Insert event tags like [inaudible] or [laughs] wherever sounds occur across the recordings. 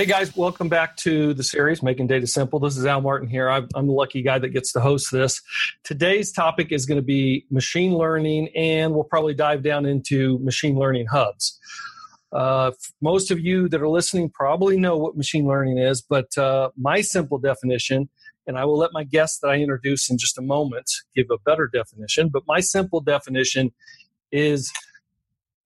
Hey guys, welcome back to the series Making Data Simple. This is Al Martin here. I'm, I'm the lucky guy that gets to host this. Today's topic is going to be machine learning, and we'll probably dive down into machine learning hubs. Uh, most of you that are listening probably know what machine learning is, but uh, my simple definition, and I will let my guest that I introduce in just a moment give a better definition, but my simple definition is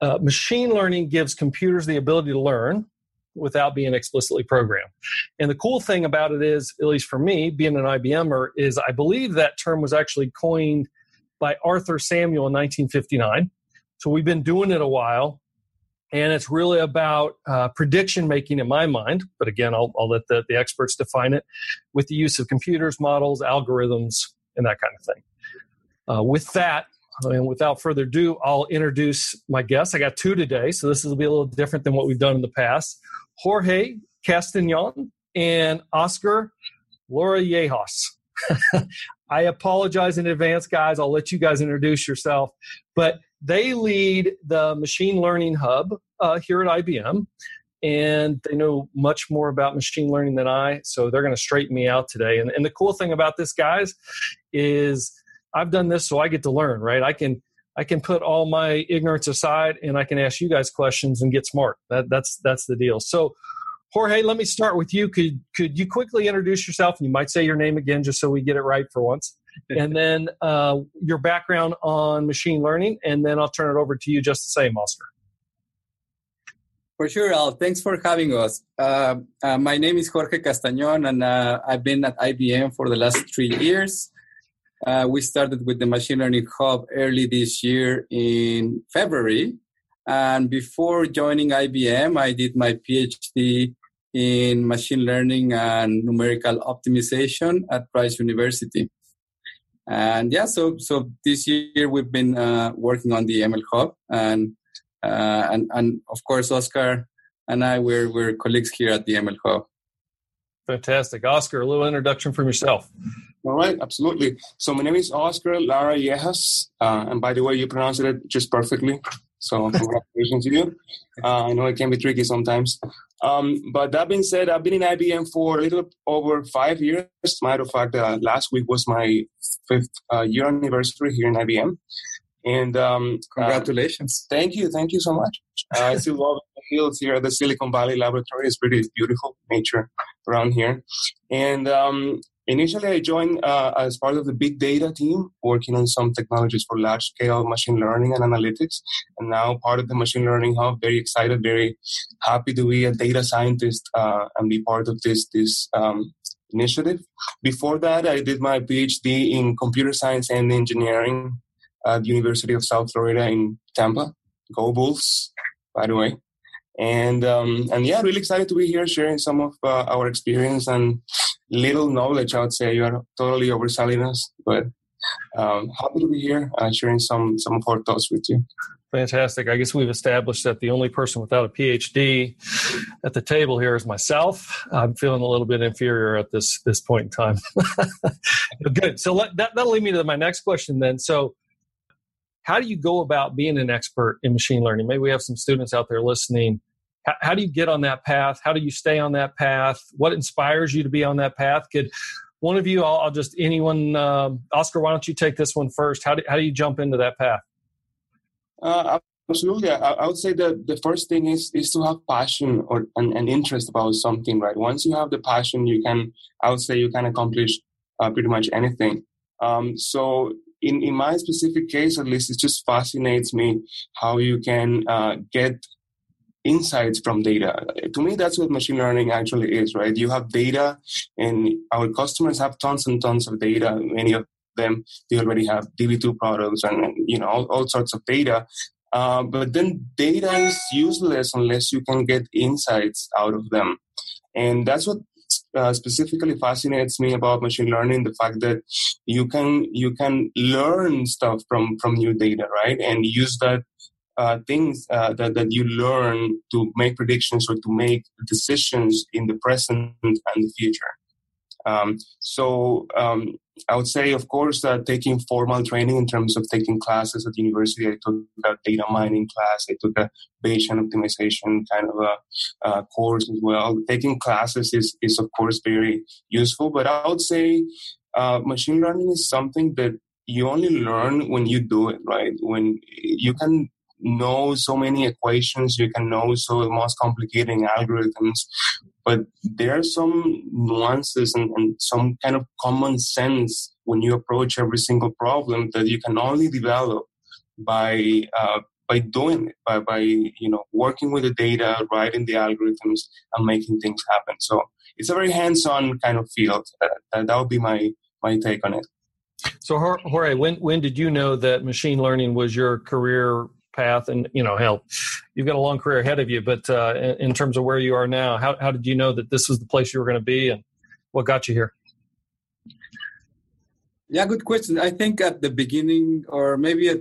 uh, machine learning gives computers the ability to learn without being explicitly programmed. And the cool thing about it is, at least for me, being an IBMer, is I believe that term was actually coined by Arthur Samuel in 1959. So we've been doing it a while. And it's really about uh, prediction making in my mind. But again, I'll, I'll let the, the experts define it with the use of computers, models, algorithms, and that kind of thing. Uh, with that, and without further ado, I'll introduce my guests. I got two today, so this will be a little different than what we've done in the past. Jorge Castañon and Oscar Lara Yejas. [laughs] I apologize in advance, guys. I'll let you guys introduce yourself. But they lead the machine learning hub uh, here at IBM, and they know much more about machine learning than I. So they're going to straighten me out today. And, and the cool thing about this, guys, is I've done this so I get to learn, right? I can I can put all my ignorance aside and I can ask you guys questions and get smart. That, that's that's the deal. So, Jorge, let me start with you. Could could you quickly introduce yourself? And you might say your name again, just so we get it right for once. [laughs] and then uh, your background on machine learning, and then I'll turn it over to you just the same, Oscar. For sure, Al. Thanks for having us. Uh, uh, my name is Jorge Castañon, and uh, I've been at IBM for the last three years. Uh, we started with the Machine Learning Hub early this year in February. And before joining IBM, I did my PhD in machine learning and numerical optimization at Rice University. And yeah, so so this year we've been uh, working on the ML Hub, and uh, and and of course Oscar and I we're we're colleagues here at the ML Hub. Fantastic, Oscar. A little introduction from yourself. All right, absolutely. So my name is Oscar Lara Yejas, uh, and by the way, you pronounced it just perfectly. So congratulations to you. Uh, I know it can be tricky sometimes. Um, but that being said, I've been in IBM for a little over five years. Matter of fact, uh, last week was my fifth uh, year anniversary here in IBM. And um, congratulations! Uh, thank you, thank you so much. Uh, I still love the hills here at the Silicon Valley Laboratory. It's pretty beautiful nature around here. And um, Initially, I joined uh, as part of the big data team, working on some technologies for large scale machine learning and analytics. And now part of the machine learning hub, very excited, very happy to be a data scientist uh, and be part of this, this um, initiative. Before that, I did my PhD in computer science and engineering at the University of South Florida in Tampa. Go Bulls, by the way. And um, and yeah, really excited to be here sharing some of uh, our experience and little knowledge. I would say you are totally overselling us, but um, happy to be here uh, sharing some some of our thoughts with you. Fantastic. I guess we've established that the only person without a PhD at the table here is myself. I'm feeling a little bit inferior at this this point in time. [laughs] Good. So let, that that'll lead me to my next question then. So, how do you go about being an expert in machine learning? Maybe we have some students out there listening how, how do you get on that path? How do you stay on that path? What inspires you to be on that path? Could one of you, I'll, I'll just anyone, um, Oscar, why don't you take this one first? How do, how do you jump into that path? Uh, absolutely. I, I, would say that the first thing is is to have passion or an, an, interest about something, right? Once you have the passion, you can, I would say, you can accomplish uh, pretty much anything. Um, so in, in my specific case, at least, it just fascinates me how you can uh, get insights from data. To me, that's what machine learning actually is, right? You have data, and our customers have tons and tons of data. Many of them they already have DB2 products and you know all, all sorts of data. Uh, but then data is useless unless you can get insights out of them, and that's what uh, specifically fascinates me about machine learning the fact that you can you can learn stuff from from new data right and use that uh, things uh, that, that you learn to make predictions or to make decisions in the present and the future. Um, so um, I would say, of course, uh, taking formal training in terms of taking classes at university. I took a data mining class. I took a Bayesian optimization kind of a, course as well. Taking classes is, is of course very useful, but I would say uh, machine learning is something that you only learn when you do it, right? When you can know so many equations, you can know so the most complicated algorithms, but there are some nuances and, and, some kind of common sense when you approach every single problem that you can only develop by uh, by doing it, by by you know working with the data, writing the algorithms, and making things happen. So it's a very hands-on kind of field. Uh, that would be my my take on it. So Jorge, when when did you know that machine learning was your career path? And you know, hell, you've got a long career ahead of you. But uh, in, in, terms of where you are now, how how did you know that this was the place you were going to be, and what got you here? Yeah, good question. I think at the beginning, or maybe at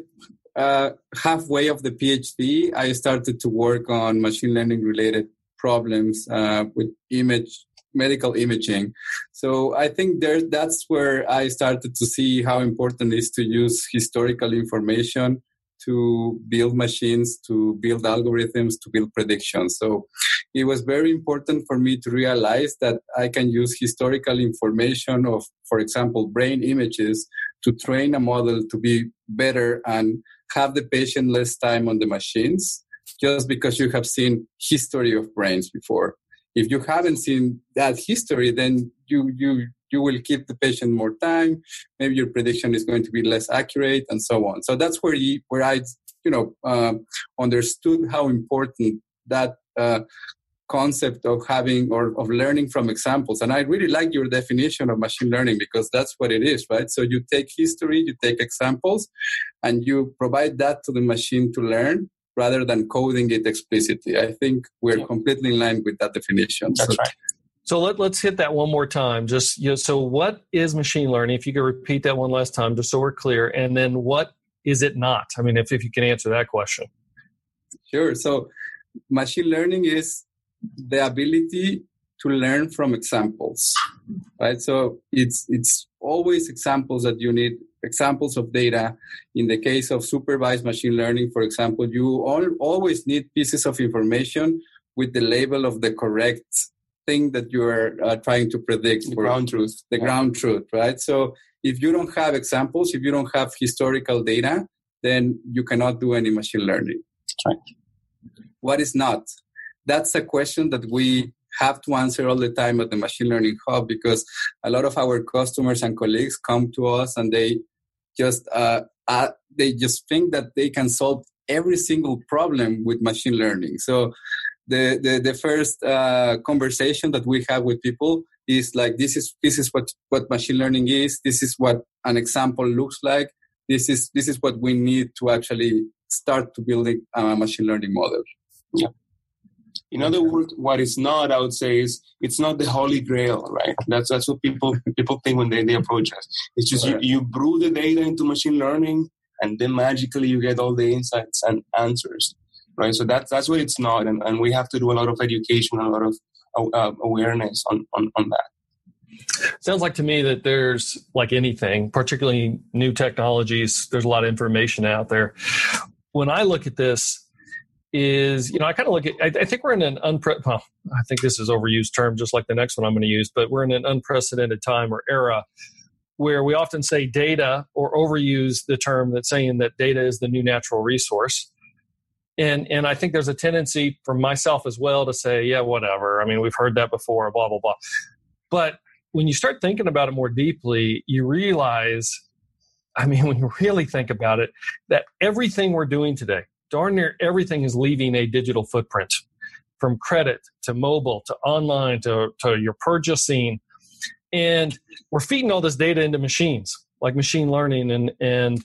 uh, halfway of the PhD, I started to work on machine learning related problems uh, with image medical imaging. So I think there that's where I started to see how important it is to use historical information to build machines, to build algorithms, to build predictions. So it was very important for me to realize that I can use historical information of, for example, brain images to train a model to be better and have the patient less time on the machines just because you have seen history of brains before if you haven't seen that history, then you you you will keep the patient more time. Maybe your prediction is going to be less accurate, and so on. So that's where you, where I you know uh, understood how important that uh, concept of having or of learning from examples. And I really like your definition of machine learning because that's what it is, right? So you take history, you take examples, and you provide that to the machine to learn rather than coding it explicitly. I think we're yeah. completely in line with that definition. That's so, right. So let, let's hit that one more time. Just you know, so what is machine learning? If you could repeat that one last time, just so we're clear. And then what is it not? I mean, if, if you can answer that question. Sure. So machine learning is the ability to learn from examples, right? So it's it's always examples that you need examples of data. In the case of supervised machine learning, for example, you all, always need pieces of information with the label of the correct thing that you are uh, trying to predict the ground truth the yeah. ground truth right so if you don't have examples if you don't have historical data then you cannot do any machine learning right. what is not that's a question that we have to answer all the time at the machine learning hub because a lot of our customers and colleagues come to us and they just uh, uh, they just think that they can solve every single problem with machine learning. So the the, the first uh, conversation that we have with people is like this is this is what what machine learning is. This is what an example looks like. This is this is what we need to actually start to building a machine learning model. Yeah. In other words, what is not, I would say, is it's not the holy grail, right? That's that's what people [laughs] people think when they, they approach us. It's just right. you, you brew the data into machine learning, and then magically you get all the insights and answers, right? So that's that's what it's not, and, and we have to do a lot of education, a lot of uh, awareness on, on on that. Sounds like to me that there's like anything, particularly new technologies. There's a lot of information out there. When I look at this, is you know I kind of look at I, I, think we're in an unpre well I think this is overused term just like the next one I'm going to use but we're in an unprecedented time or era where we often say data or overuse the term that's saying that data is the new natural resource and and I think there's a tendency for myself as well to say yeah whatever I mean we've heard that before blah blah blah but when you start thinking about it more deeply you realize I mean [laughs] when you really think about it that everything we're doing today darn near everything is leaving a digital footprint from credit to mobile to online to, to your purchasing. And we're feeding all this data into machines like machine learning. And, and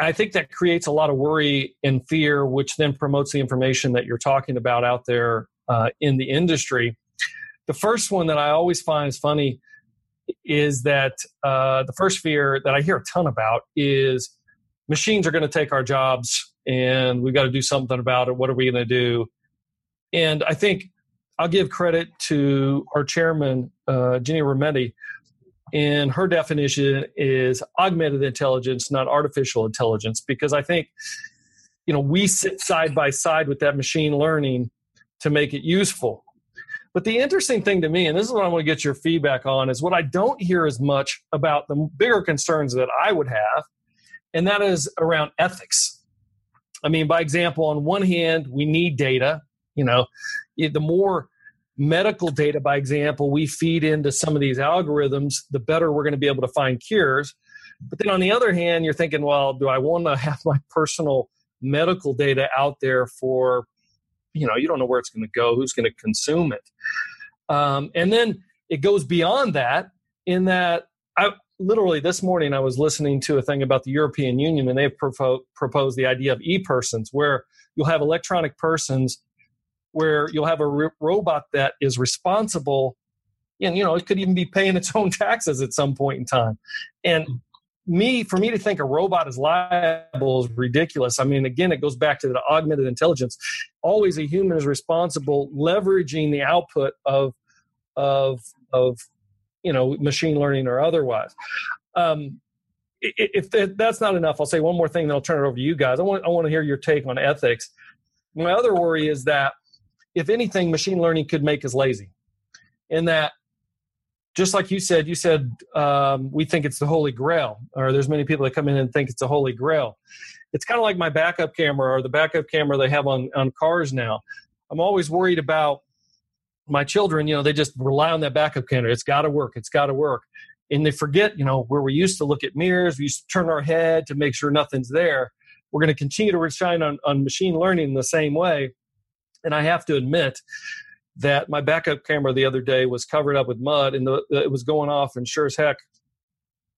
I think that creates a lot of worry and fear, which then promotes the information that you're talking about out there uh, in the industry. The first one that I always find is funny is that uh, the first fear that I hear a ton about is machines are going to take our jobs and we've got to do something about it. What are we going to do? And I think I'll give credit to our chairman, uh, Ginni Rometty, and her definition is augmented intelligence, not artificial intelligence, because I think you know we sit side by side with that machine learning to make it useful. But the interesting thing to me, and this is what I want to get your feedback on, is what I don't hear as much about the bigger concerns that I would have, and that is around ethics. I mean, by example, on one hand, we need data. You know, the more medical data, by example, we feed into some of these algorithms, the better we're going to be able to find cures. But then on the other hand, you're thinking, well, do I want to [laughs] have my personal medical data out there for, you know, you don't know where it's going to go, who's going to consume it. Um, and then it goes beyond that in that I literally this morning I was listening to a thing about the European Union and they've propo- proposed the idea of e-persons where you'll have electronic persons where you'll have a r- robot that is responsible and you know it could even be paying its [laughs] own taxes at some point in time. And me for me to think a robot is liable is ridiculous. I mean again it goes back to the augmented intelligence. Always a human is responsible leveraging the output of of of you know machine learning or otherwise. Um, if that's not enough i'll say one more thing then i'll turn it over to you guys. I want, I want to hear your take on ethics. My other worry is that if anything, machine learning could make us lazy. In that, just like you said, you said um, we think it's the holy grail, or there's many people that come in and think it's the holy grail. It's kind of like my backup camera or the backup camera they have on, on cars now. I'm always worried about my children, you know, they just rely on that backup camera. It's got to work. It's got to work. And they forget, you know, where we used to look at mirrors, we used to turn our head to make sure nothing's there. We're going to continue to shine on, on machine learning in the same way and I have to admit that my backup camera the other day was covered up with mud and the, it was going off, and sure as heck,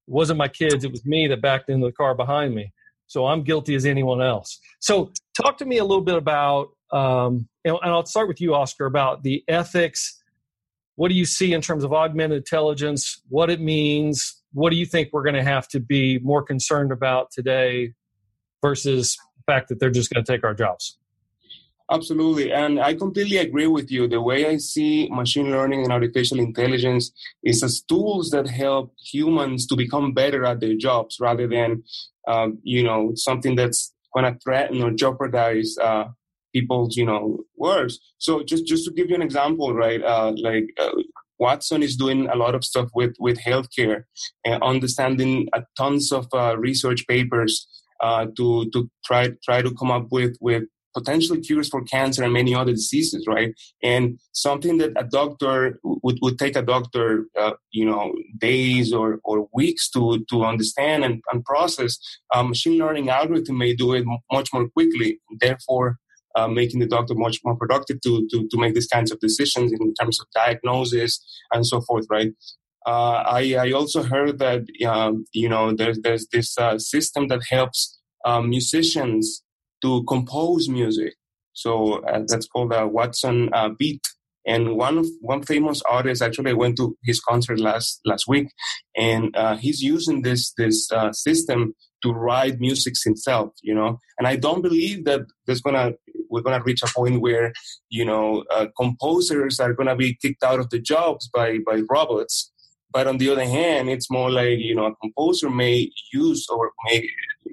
wasn't my kids, it was me that backed into the car behind me. So I'm guilty as anyone else. So talk to me a little bit about, um, and I'll start with you, Oscar, about the ethics. What do you see in terms of augmented intelligence? What it means? What do you think we're going to have to be more concerned about today versus the fact that they're just going to take our jobs? Absolutely. And I completely agree with you. The way I see machine learning and artificial intelligence is as tools that help humans to become better at their jobs rather than, um, you know, something that's going to threaten or jeopardize uh, people's, you know, works. So just, just to give you an example, right, uh, like uh, Watson is doing a lot of stuff with, with healthcare and understanding tons of uh, research papers uh, to to try try to come up with with potentially cures for cancer and many other diseases, right? And something that a doctor would, would take a doctor, uh, you know, days or, or weeks to, to understand and, and process, a machine learning algorithm may do it much more quickly, therefore uh, making the doctor much more productive to, to, to make these kinds of decisions in terms of diagnosis and so forth, right? Uh, I, I also heard that um, you know there's there's this uh, system that helps um, musicians to compose music. So uh, that's called a Watson uh, Beat. And one one famous artist actually I went to his concert last last week, and uh, he's using this this system to write music himself. You know, and I don't believe that there's gonna we're gonna reach a point where you know uh, composers are gonna be kicked out of the jobs by by robots. But on the other hand, it's more like you know a composer may use or may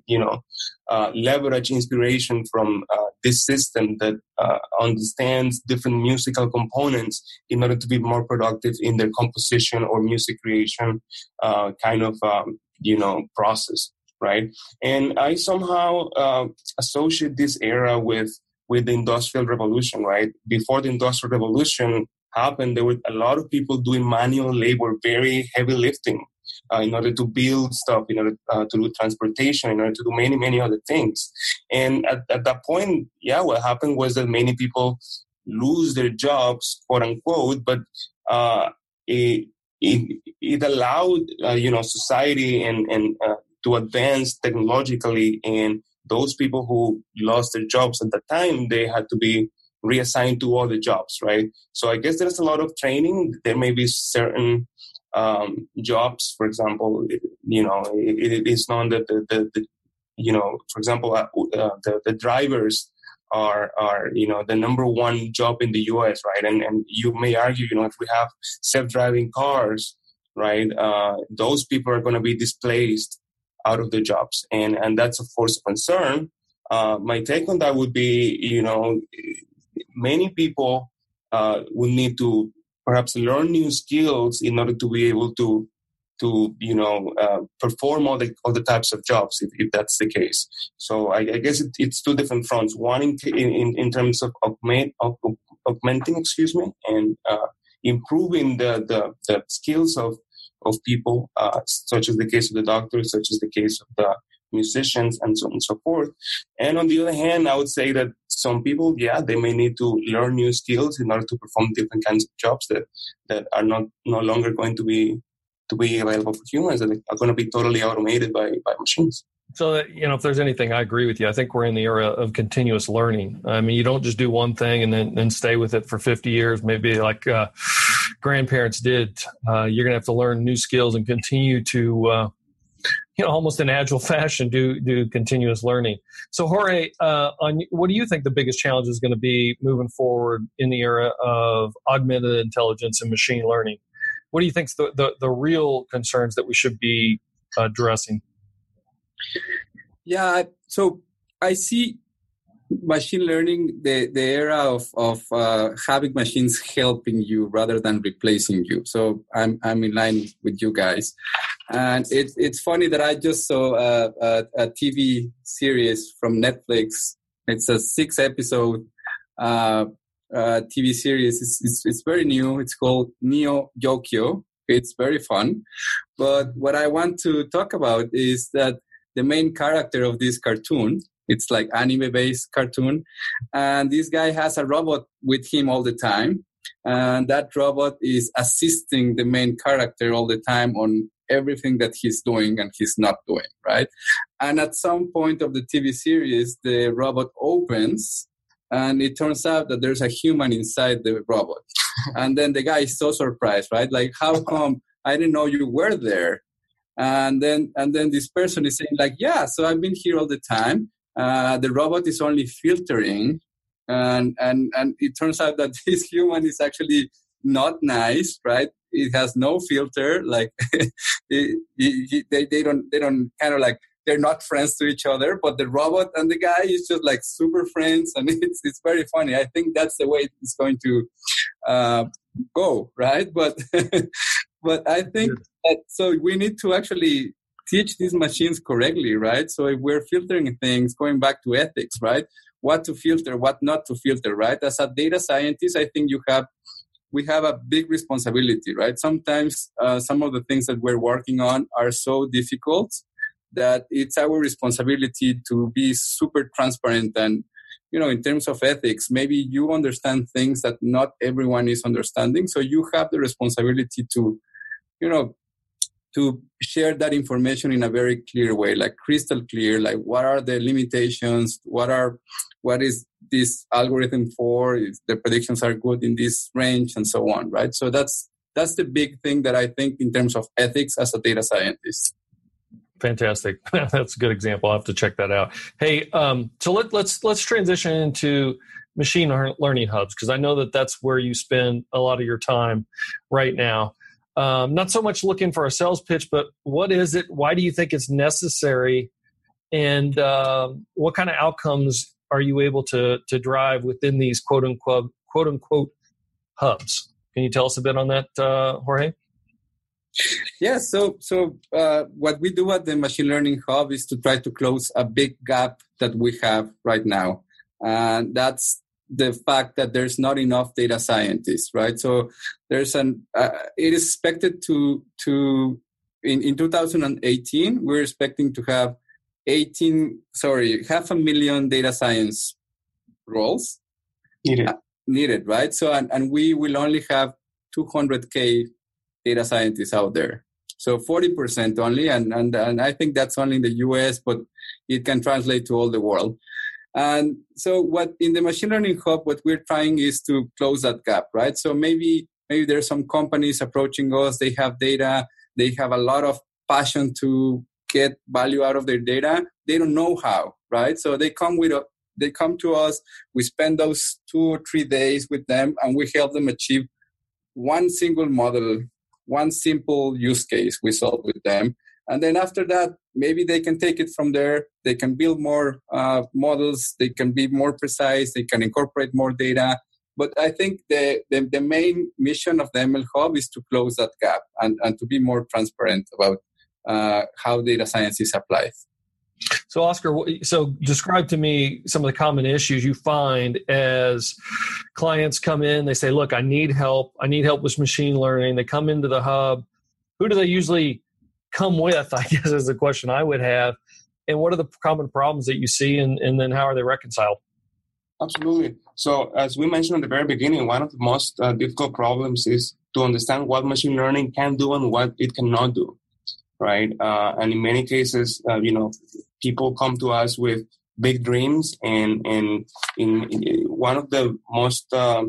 you know uh, leverage inspiration from uh, this system that uh, understands different musical components in order to be more productive in their composition or music creation uh, kind of um, you know process right? And i somehow uh, associate this era with with the industrial revolution right? Before the industrial revolution happened there were a lot of people doing manual labor very heavy lifting uh, in order to build stuff, in order uh, to do transportation, in order to do many, many other things. And at, at that point, yeah, what happened was that many people lose their jobs, quote unquote, but uh, it, it, it allowed, uh, you know, society and, and uh, to advance technologically and those people who lost their jobs at the time, they had to be reassigned to other jobs, right? So I guess there's a lot of training. There may be certain um, jobs, for example, you know, it, it is known that the, the, the, you know, for example, uh, uh, the, the drivers are are you know the number one job in the U.S. right? And and you may argue, you know, if we have self-driving cars, right? Uh, those people are going to be displaced out of their jobs, and and that's of course a concern. Uh, my take on that would be, you know, many people uh, will need to perhaps learn new skills in order to be able to to you know uh, perform all the the types of jobs if, if that's the case. So I, I guess it, it's two different fronts. One in in, in terms of augment, augmenting, excuse me, and uh, improving the, the, the skills of of people, uh, such as the case of the doctors, such as the case of the musicians, and so on and so forth. And on the other hand, I would say that some people, yeah, they may need to learn new skills in order to perform different kinds of jobs that that are not no longer going to be to be available for humans that are going to be totally automated by by machines. So, you know, if there's anything, I agree with you. I think we're in the era of continuous learning. I mean, you don't just do one thing and then, stay with it for 50 years, maybe like uh, grandparents did. Uh, you're going to have to learn new skills and continue to, uh, you [laughs] know, almost in agile fashion, do do continuous learning. So, Jorge, uh, on what do you think the biggest challenge is going to be moving forward in the era of augmented intelligence and machine learning? What do you think the, the, the real concerns that we should be addressing? Yeah, so I see machine learning the, the era of, of uh, having machines helping you rather than replacing you. So I'm, I'm in line with you guys. And it, it's funny that I just saw a, a, a TV series from Netflix. It's a six episode uh, uh, TV series. It's, it's, it's, very new. It's called Neo Yokio. It's very fun. But what I want to talk about is that the main character of this cartoon. It's like anime based cartoon. And this guy has a robot with him all the time. And that robot is assisting the main character all the time on everything that he's doing and he's not doing, right? And at some point of the TV series, the robot opens and it turns out that there's a human inside the robot. [laughs] and then the guy is so surprised, right? Like, how [laughs] come I didn't know you were there? and then and then this person is saying like yeah so i've been here all the time uh, the robot is only filtering and and and it turns out that [laughs] this human is actually not nice right it has no filter like [laughs] they, they don't they don't kind of like they're not friends to each other but the robot and the guy is just like super friends and [laughs] it's it's very funny i think that's the way it's going to uh, go right but [laughs] but I think that so we need to actually teach these machines correctly, right? So if we're filtering things, going back to ethics, right? What to filter, what not to filter, right? As a data scientist, I think you have we have a big responsibility, right? Sometimes uh, some of the things that we're working on are so difficult that it's our responsibility to be super transparent and you know in terms of ethics maybe you understand things that not everyone is understanding so you have the responsibility to you know to share that information in a very clear way like crystal clear like what are the limitations what are what is this algorithm for if the predictions are good in this range and so on right? So that's that's the big thing that i think in terms of ethics as a data scientist. Fantastic. [laughs] That's a good example. I'll have to check that out. Hey um, so let, let's let's transition into machine learning hubs because i know that that's where you spend a lot of your time right now um, not so much looking for a sales pitch, but what is it? Why do you think it's necessary? And uh, what kind of outcomes are you able to to drive within these quote unquote quote unquote hubs? Can you tell us a bit on that, uh, Jorge? Yeah, so so uh, what we do at the machine learning hub is to try to close a big gap that we have right now, and that's the fact that there's not enough data scientists, right? So there's an uh, it is expected to to in, in 2018 we're expecting to have 18 sorry half a million data science roles needed. uh, needed right? So and, and we will only have 200k data scientists out there. So 40% only and, and and i think that's only in the us but it can translate to all the world and so what in the machine learning hub, what we're trying is to close that gap, right? So maybe maybe there's some companies approaching us, they have data, they have a lot of passion to get value out of their data. They don't know how, right? So they come with a they come to us, we spend those two or three days with them and we help them achieve one single model one simple use case we solve with them and then after that maybe they can take it from there they can build more uh, models they can be more precise they can incorporate more data but i think the, the, the, main mission of the ml hub is to close that gap and, and to be more transparent about uh, how data science is applied so, Oscar, so describe to me some of the common issues you find as clients come in. They say, "Look, I need help. I need help with machine learning." They come into the hub. Who do they usually come with? I [laughs] guess is the question I would have. And what are the common problems that you see, and, and then how are they reconciled? Absolutely. So, as we mentioned at the very beginning, one of the most uh, difficult problems is to understand what machine learning can do and what it cannot do right? Uh, and in many cases, uh, you know, people come to us with big dreams and and in, in one of the most uh,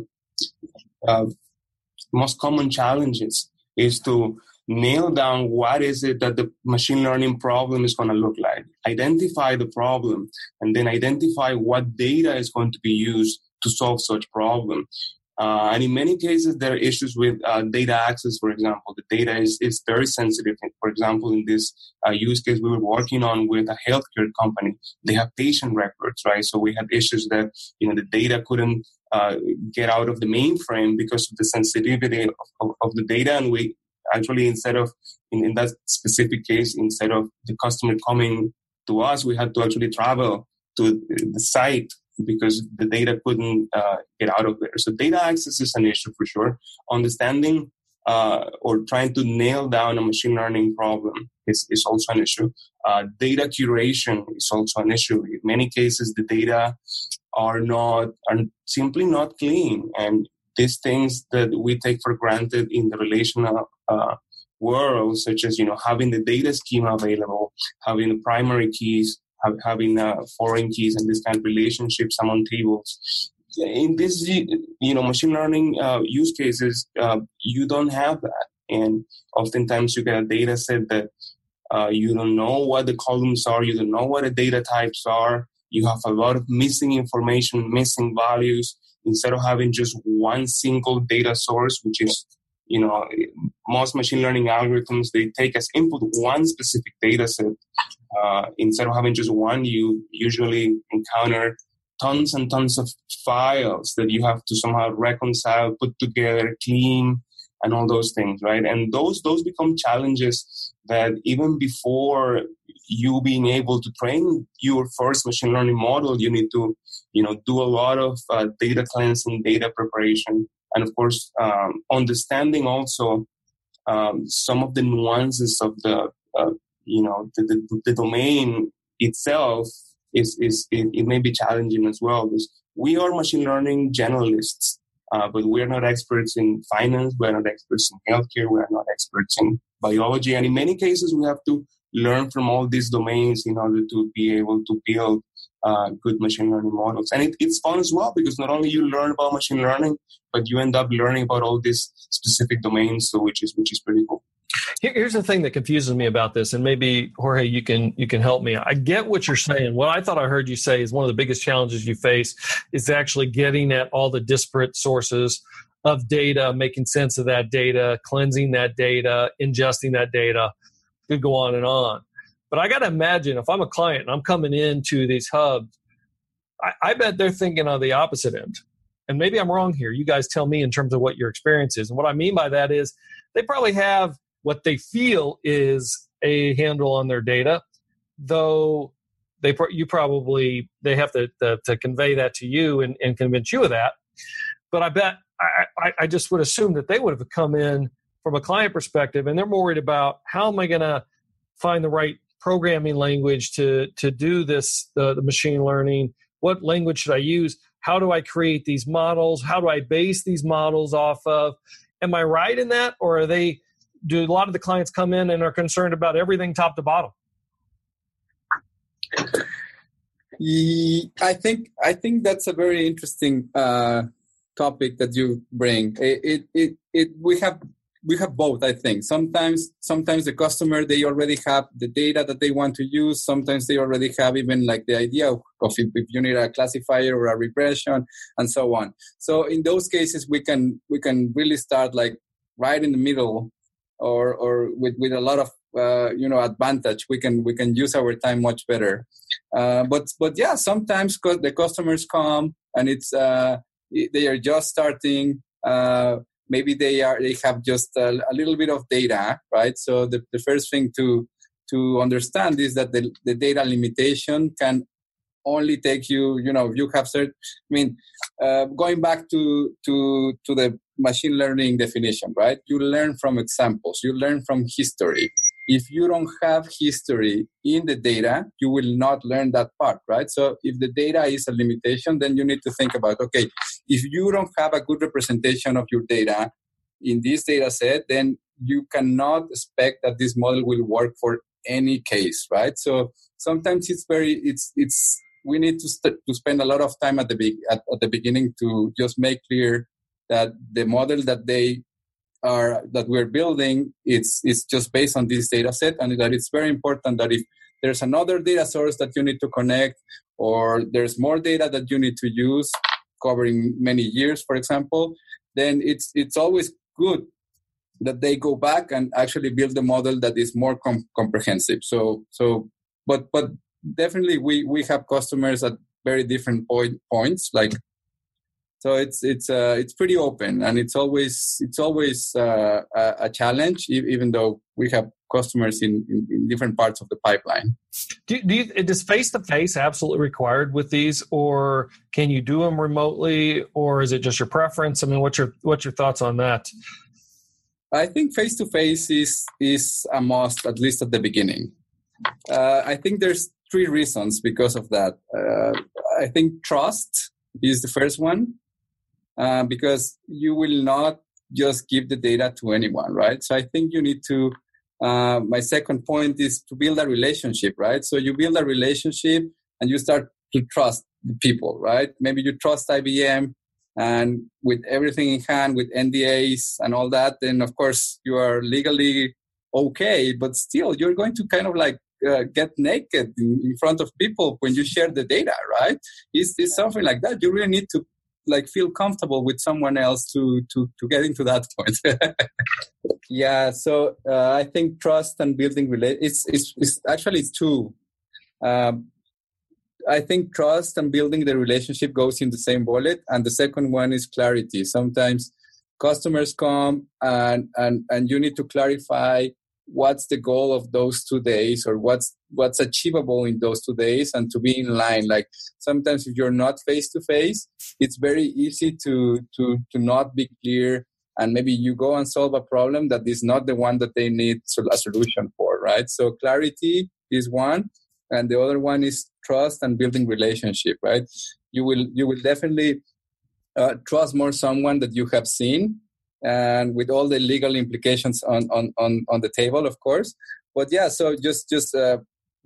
uh, most common challenges is to nail down what is it that the machine learning problem is going to look like identify the problem and then identify what data is going to be used to solve such problem uh, and in many cases, there are issues with uh, data access, for example. The data is, is very sensitive. For example, in this uh, use case we were working on with a healthcare company, they have patient records, right? So we had issues that, you know, the data couldn't uh, get out of the mainframe because of the sensitivity of, of, of, the data. And we actually, instead of, in, in that specific case, instead of the customer coming to us, we had to actually travel to the site because the data couldn't uh, get out of there. So data access is an issue for sure. Understanding uh, or trying to nail down a machine learning problem is, is also an issue. Uh, data curation is also an issue. In many cases, the data are not are simply not clean, and these things that we take for granted in the relational uh, world, such as you know having the data schema available, having the primary keys, have, having uh, foreign keys and this kind of relationships among tables. In this, you know, machine learning uh, use cases, uh, you don't have that, and oftentimes you get a data set that uh, you don't know what the columns are, you don't know what the data types are. You have a lot of missing information, missing values. Instead of having just one single data source, which is you know most machine learning algorithms they take as input one specific data set uh, instead of having just one, you usually encounter tons and tons of files that you have to somehow reconcile, put together, clean, and all those things, right? And those those become challenges that even before you being able to train your first machine learning model, you need to, you know, do a lot of uh, data cleansing, data preparation, and of course, um, understanding also um, some of the nuances of the uh, you know the, the, the domain itself is is it, it, may be challenging as well because we are machine learning generalists uh, but we are not experts in finance we are not experts in healthcare we are not experts in biology. And in many cases we have to learn from all these domains in order to be able to build uh, good machine learning models. And it, it's fun as well because not only you learn about machine learning but you end up learning about all these specific domains so which is which is pretty cool Here's the thing that confuses me about this, and maybe Jorge, you can you can help me. I get what you're saying. What I thought I heard you say is one of the biggest challenges you face is actually getting at all the disparate sources of data, making sense of that data, cleansing that data, ingesting that data. Could go on and on. But I got to imagine if I'm a client and I'm coming into these hubs, I, I bet they're thinking on the opposite end. And maybe I'm wrong here. You guys tell me in terms of what your experience is. And what I mean by that is they probably have what they feel is a handle on their data, though they you probably they have to, to, to convey that to you and, and, convince you of that. But I bet I, I just would assume that they would have come in from a client perspective, and they're more worried about how am I going to find the right programming language to to do this the, the machine learning. What language should I use? How do I create these models? How do I base these models off of? Am I right in that, or are they do a lot of the clients come in and are concerned about everything top to bottom? I think I think that's a very interesting uh, topic that you bring. It, it, it, it, we have we have both. I think sometimes sometimes the customer they already have the data that they want to use. Sometimes they already have even like the idea of if, if you need a classifier or a regression and so on. So in those cases, we can we can really start like right in the middle or or with with a lot of uh, you know advantage we can we can use our time much better. Uh, but but yeah sometimes the customers come and it's uh, they are just starting uh, maybe they are they have just a, a, little bit of data right? So the, the first thing to to understand is that the, the data limitation can only take you you know you have certain i mean uh, going back to to to the machine learning definition right? You learn from examples. You learn from history. If you don't have history in the data you will not learn that part right? So if the data is a limitation then you need to think about okay if you don't have a good representation of your data in this data set then you cannot expect that this model will work for any case right? So sometimes it's very it's it's we need to st- to spend a lot of time at the be- at, at the beginning to just make clear that the model that they are that we're building it's it's just based on this data set and that it's very important that if there's another data source that you need to connect or there's more data that you need to use covering many years for example then it's it's always good that they go back and actually build a model that is more com- comprehensive. So so but but definitely we we have customers at very different point, points like so it's it's uh, it's pretty open and it's always it's always uh, a, a, challenge even though we have customers in, in, in different parts of the pipeline. Do, do you, is face-to-face absolutely required with these or can you do them remotely or is it just your preference? I mean what's your what's your thoughts on that? I think face-to-face is is a must at least at the beginning. Uh, i think there's three reasons because of that. Uh, I think trust is the first one uh, because you will not just give the data to anyone, right? So I think you need to. Uh, my second point is to build a relationship, right? So you build a relationship and you start to trust the people, right? Maybe you trust IBM and with everything in hand, with NDAs and all that, then of course you are legally okay, but still you're going to kind of like uh, get naked in, in, front of people when you share the data, right? It's, it's something like that. You really need to like feel comfortable with someone else to to to get into that point. [laughs] yeah, so uh, I think trust and building relate. It's it's, it's actually it's two. Um, I think trust and building the relationship goes in the same bullet, and the second one is clarity. Sometimes customers come and and and you need to clarify what's the goal of those two days or what's what's achievable in those two days and to be in line. Like sometimes if you're not face to face it's very easy to to to not be clear and maybe you go and solve a problem that is not the one that they need a solution for right? So clarity is one and the other one is trust and building relationship right? You will you will definitely uh, trust more someone that you have seen and with all the legal implications on on on, on the table of course but yeah so just just uh,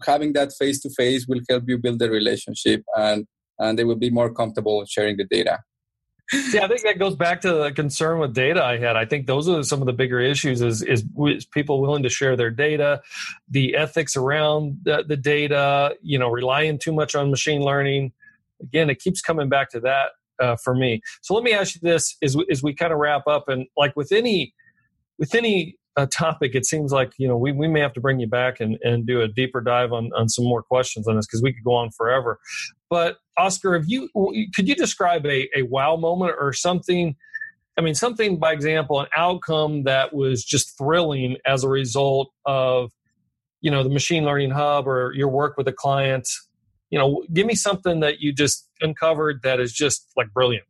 having that face to face will help you build the relationship and and they will be more comfortable sharing the data yeah, I think that goes back to the concern with data I had. I think those are some of the bigger issues is, is, is people willing to share their data, the ethics around the, the, data, you know, relying too much on machine learning. Again, it keeps coming back to that uh, for me. So let me ask you this: as we, as we kind of wrap up, and like with any with any uh, topic, it seems like you know we, we may have to bring you back and, and do a deeper dive on, on some more questions on this because we could go on forever. But Oscar, if you could you describe a, a wow moment or something? I mean, something by example, an outcome that was just thrilling as a result of you know the machine learning hub or your work with a client you know give me something that you just uncovered that is just like brilliant.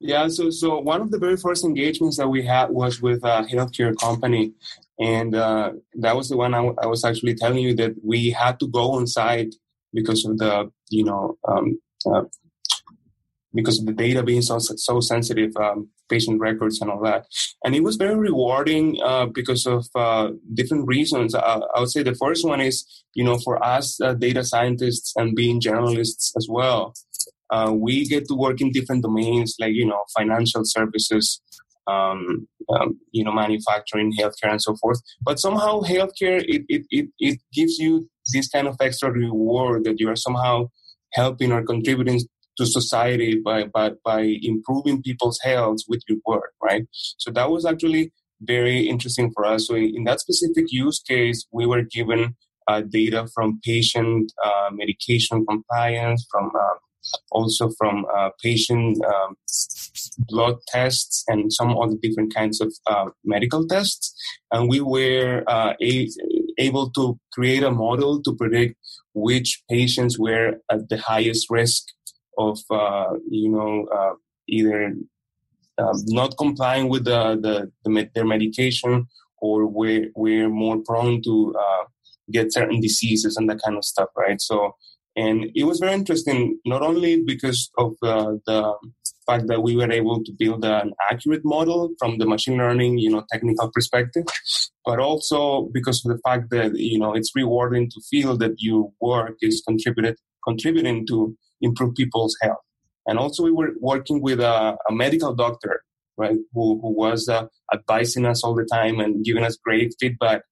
Yeah so so one of the very first engagements that we had was with a healthcare company and uh, that was the one I, w- I was actually telling you that we had to go on site because of the you know um, uh, because of the data being so so sensitive, um, patient records and all that. And it was very rewarding uh, because of uh, different reasons. Uh, I would say the first one is, you know, for us uh, data scientists and being journalists as well, uh, we get to work in different domains like you know financial services. Um, um, you know, manufacturing, healthcare, and so forth. But somehow, healthcare it, it, it, it gives you this kind of extra reward that you are somehow helping or contributing to society by, by, by improving people's health with your work, right? So that was actually very interesting for us. So in that specific use case, we were given uh, data from patient uh, medication compliance, from uh, also from uh, patient um, blood tests and some other different kinds of uh, medical tests. And we were uh, a- able to create a model to predict which patients were at the highest risk of, uh, you know, uh, either um, not complying with the, the, the, their medication or we're, we're more prone to uh, get certain diseases and that kind of stuff, right? So and it was very interesting, not only because of uh, the fact that we were able to build an accurate model from the machine learning, you know, technical perspective, but also because of the fact that, you know, it's rewarding to feel that your work is contributed, contributing to improve people's health. And also we were working with a, a medical doctor, right, who, who was uh, advising us all the time and giving us great feedback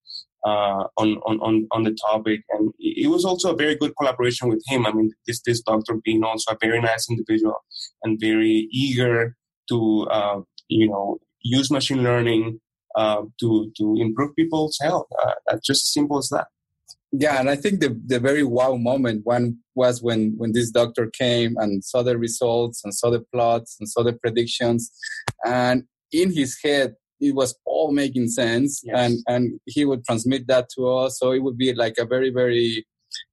uh, on, on, on the topic. And it was also a very good collaboration with him. I mean, this, this doctor being also a very nice individual and very eager to, uh, you know, use machine learning uh, to, to improve people's health. Uh, just as simple as that. Yeah, and I think the, the very wow moment one was when, when this doctor came and saw the results and saw the plots and saw the predictions. And in his head, it was all making sense. Yes. and and he would transmit that to us. So it would be like a very very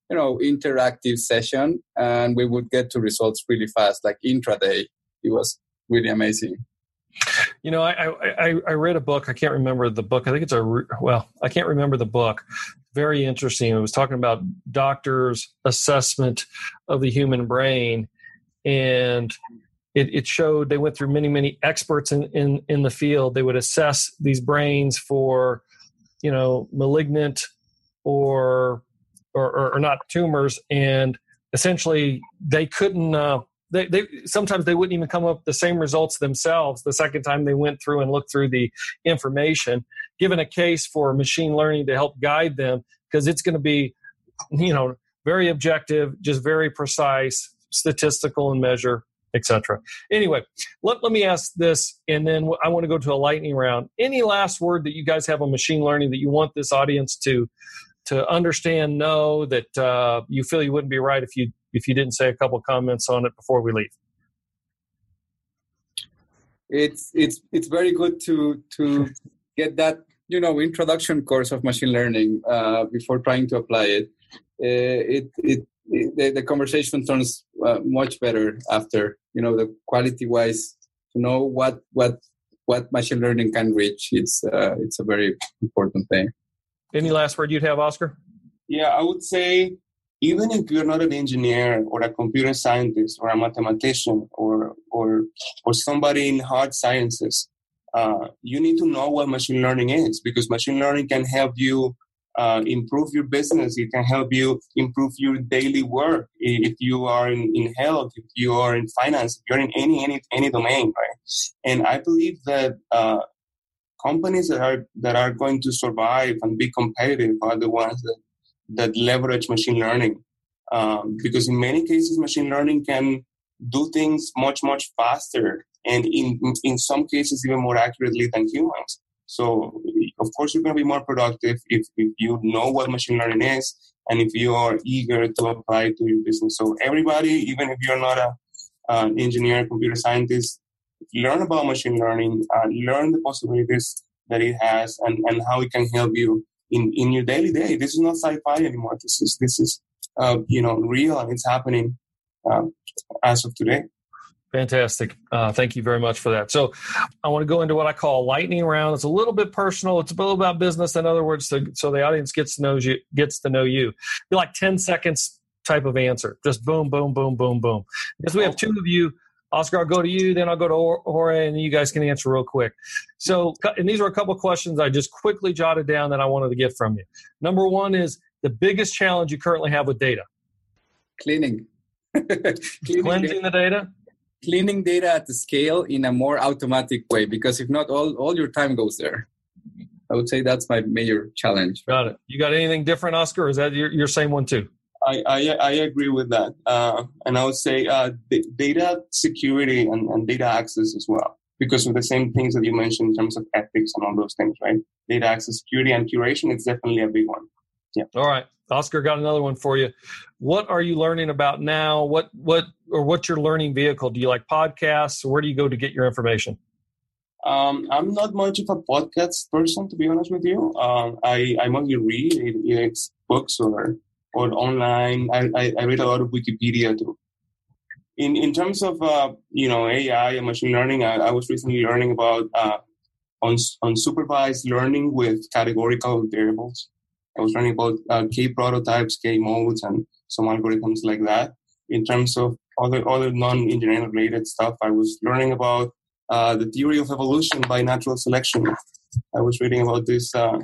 you know interactive session. And we would get to results really fast like intraday. It was really amazing. You know I, I i read a book. I can't remember the book. I think it's a well i can't remember the book very interesting. It was talking about doctors assessment of the human brain and it, it showed they went through many many experts in, in in the field. They would assess these brains for you know malignant or or, or, not tumors and essentially they couldn't uh, they, they sometimes they wouldn't even come up with the same results themselves the second time they went through and looked through the information given a case for machine learning to help guide them because it's going to be you know very objective just very precise statistical and measure etc. Anyway, let, let me ask this, and then I want to go to a lightning round. Any last word that you guys have on machine learning that you want this audience to to understand, know that uh, you feel you wouldn't be right if you if you didn't say a couple comments on it before we leave? It's it's it's very good to to get that you know introduction course of machine learning uh, before trying to apply it. Uh, it it the, the conversation turns uh, much better after you know the quality wise to know what what what machine learning can reach it's uh, it's a very important thing any last word you'd have oscar yeah i would say even if you're not an engineer or a computer scientist or a mathematician or or or somebody in hard sciences uh, you need to know what machine learning is because machine learning can help you uh, improve your business. It can help you improve your daily work. If you are in, in health, if you are in finance, if you're in any any any domain, right? And I believe that uh, companies that are that are going to survive and be competitive are the ones that that leverage machine learning, um, because in many cases, machine learning can do things much much faster and in in some cases even more accurately than humans. So of course you're going to be more productive if, if you know what machine learning is and if you are eager to apply it to your business. So everybody, even if you're not a, engineer, computer scientist, learn about machine learning, uh, learn the possibilities that it has and, and how it can help you in, in your daily day. This is not sci-fi anymore. This is, this is, uh, you know, real and it's happening uh, as of today. Fantastic. Uh, thank you very much for that. So, I want to go into what I call a lightning round. It's a little bit personal. It's a little about business. In other words, so, so the audience gets to know you. Gets to know you. Be like ten seconds type of answer. Just boom, boom, boom, boom, boom. Because we have two of you. Oscar, I'll go to you, then I'll go to Jorge, and you guys can answer real quick. So, and these are a couple questions I just quickly jotted down that I wanted to get from you. Number one is the biggest challenge you currently have with data. Cleaning. [laughs] Cleaning Cleansing data. the data cleaning data at the scale in a more automatic way because if not all, all your time goes there i would say that's my major challenge got it you got anything different oscar or is that your, your same one too I, I, I agree with that. Uh, and I would say uh, data security and, and, data access as well. because of the same things that you mentioned in terms of ethics and all those things, right? Data access security and curation is definitely a big one. Yeah. All right. Oscar got another one for you. What are you learning about now? What what or what's your learning vehicle? Do you like podcasts? Where do you go to get your information? Um, I'm not much of a podcast person, to be honest with you. Um, I, I mostly read either it's books or or online. I, I, I, read a lot of Wikipedia too. In in terms of uh, you know AI and machine learning, I, I was recently learning about uh, on unsupervised learning with categorical variables. I was learning about uh, K prototypes, K modes, and some algorithms like that. In terms of other other non-engineering related stuff, I was learning about uh, the theory of evolution by natural selection. I was reading about this uh,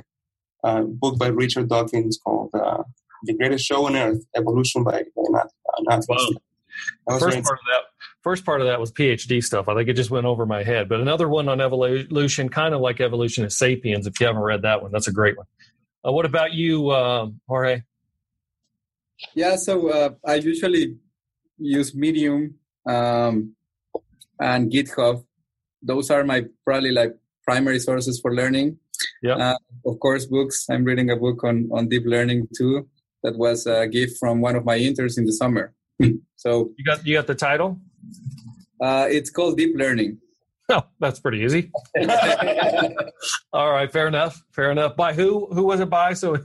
uh, book by Richard Dawkins called uh, "The Greatest Show on Earth: Evolution by, by Natural wow. Selection." First part of that, first part of that was PhD stuff. I think it just went over my head. But another one on evolution, kind of like evolution is *Sapiens*. If you haven't read that one, that's a great one. Uh, what about you, um, Jorge? Yeah, so uh, I usually use Medium um, and GitHub. Those are my probably like primary sources for learning. Yeah. Uh, of course, books. I'm reading a book on on deep learning too. That was a gift from one of my interns in the summer. [laughs] so you got you got the title. Uh, it's called Deep Learning. Oh, that's pretty easy. [laughs] all right, fair enough. Fair enough. By who? Who was it by? So,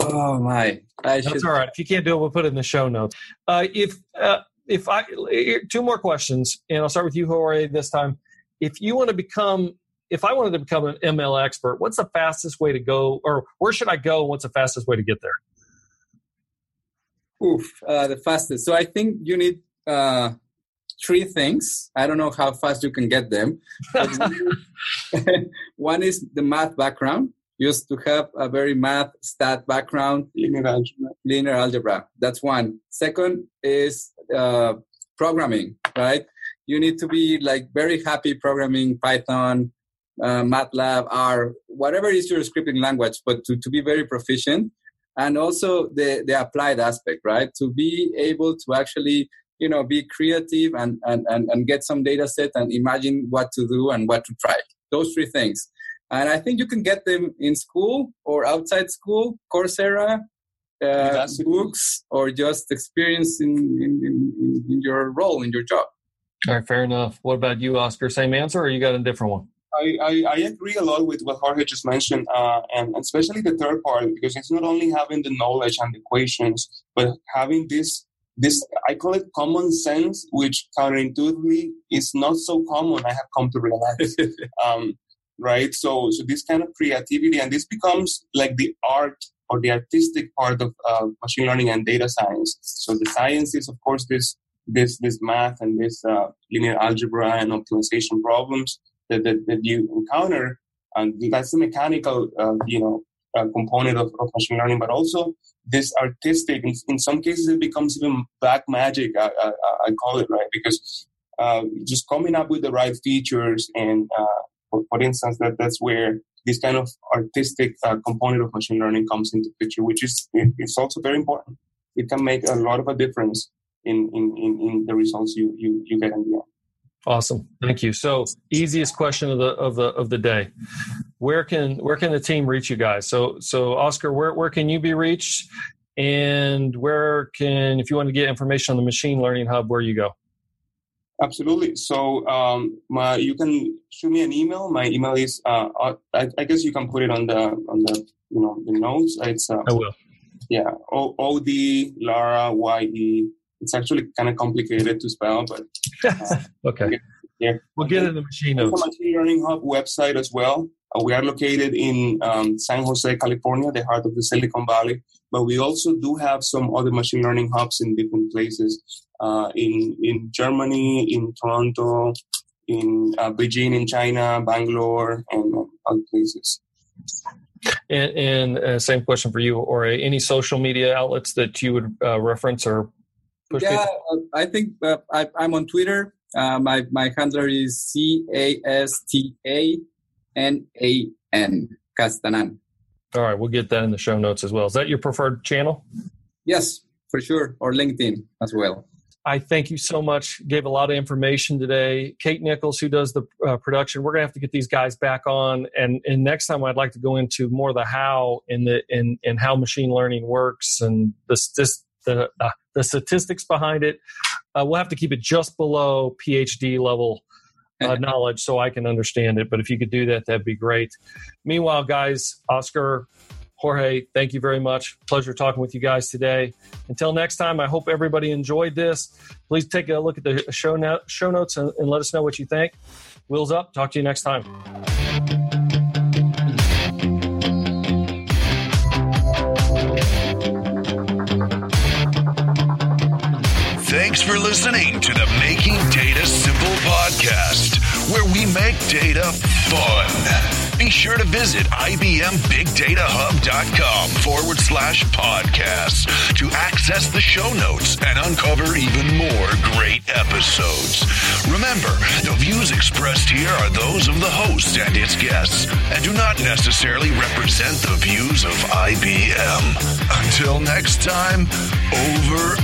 oh my, I that's should... all right. If you can't do it, we'll put it in the show notes. Uh, if uh, if I two more questions, and I'll start with you, Jorge, this time. If you want to become, if I wanted to become an ML expert, what's the fastest way to go, or where should I go? What's the fastest way to get there? Oof, uh, the fastest. So I think you need uh, three things. I don't know how fast you can get them. [laughs] [laughs] one is the math background. Used to have a very math stat background. Linear algebra. Linear algebra. That's one. Second is uh, programming, right? You need to be like very happy programming Python, uh, MATLAB, R, whatever is your scripting language, but to, to be very proficient. And also the, the applied aspect, right? To be able to actually you know be creative and and and, and get some data set and imagine what to do and what to try. Those three things. And i think you can get them in school or outside school coursera uh, books or just experience in, in, in, in your role in your job. All right fair enough. What about you oscar? Same answer or you got a different one? I, I, I, agree a lot with what Jorge just mentioned, uh, and especially the third part, because it's not only having the knowledge and the equations, but having this this I call it common sense, which counterintuitively is not so common. I have come to realize, [laughs] um, right? So, so this kind of creativity, and this becomes like the art or the artistic part of uh, machine learning and data science. So the science is, of course, this this this math and this uh, linear algebra and optimization problems that, that, that you encounter, and that's the mechanical, uh, you know, component of, of machine learning, but also this artistic. In, in some cases, it becomes even black magic. I, I, I call it right because uh, just coming up with the right features, and uh, for, for, instance, that that's where this kind of artistic uh, component of machine learning comes into picture, which is it's also very important. It can make a lot of a difference in in, in, in the results you, you you get in the end. Awesome. Thank you. So easiest question of the of the of the day. Where can where can the team reach you guys? So so Oscar, where where can you be reached? And where can if you want to get information on the machine learning hub, where you go? Absolutely. So um, my you can shoot me an email. My email is uh, uh I, I, guess you can put it on the on the you know the notes. It's uh, I will. Yeah. O O D Lara Y E it's actually kind of complicated to spell, but [laughs] uh, okay. Yeah, we'll get in the machine notes. The Machine Learning Hub website as well. Uh, we are located in um, San Jose, California, the heart of the Silicon Valley. But we also do have some other machine learning hubs in different places, uh, in in Germany, in Toronto, in uh, Beijing, in China, Bangalore, and other places. And, and uh, same question for you, or any social media outlets that you would uh, reference or yeah, uh, I think uh, I, am on Twitter. Uh, my my handler is C A S T A N A N Castanan. All right, we'll get that in the show notes as well. Is that your preferred channel? Yes, for sure, or LinkedIn as well. I thank you so much. Gave a lot of information today. Kate Nichols, who does the uh, production, we're gonna have to get these guys back on. And and next time, I'd like to go into more the how in the in and how machine learning works and this the the uh, the statistics behind it. Uh, we'll have to keep it just below PhD level uh, knowledge so I can understand it. But if you could do that, that'd be great. Meanwhile, guys, Oscar, Jorge, thank you very much. Pleasure talking with you guys today. Until next time, I hope everybody enjoyed this. Please take a look at the show, no- show notes and, and let us know what you think. Wheels up. Talk to you next time. Thanks for listening to the Making Data Simple podcast, where we make data fun. Be sure to visit IBMBigDataHub.com forward slash podcasts to access the show notes and uncover even more great episodes. Remember, the views expressed here are those of the host and its guests and do not necessarily represent the views of IBM. Until next time, over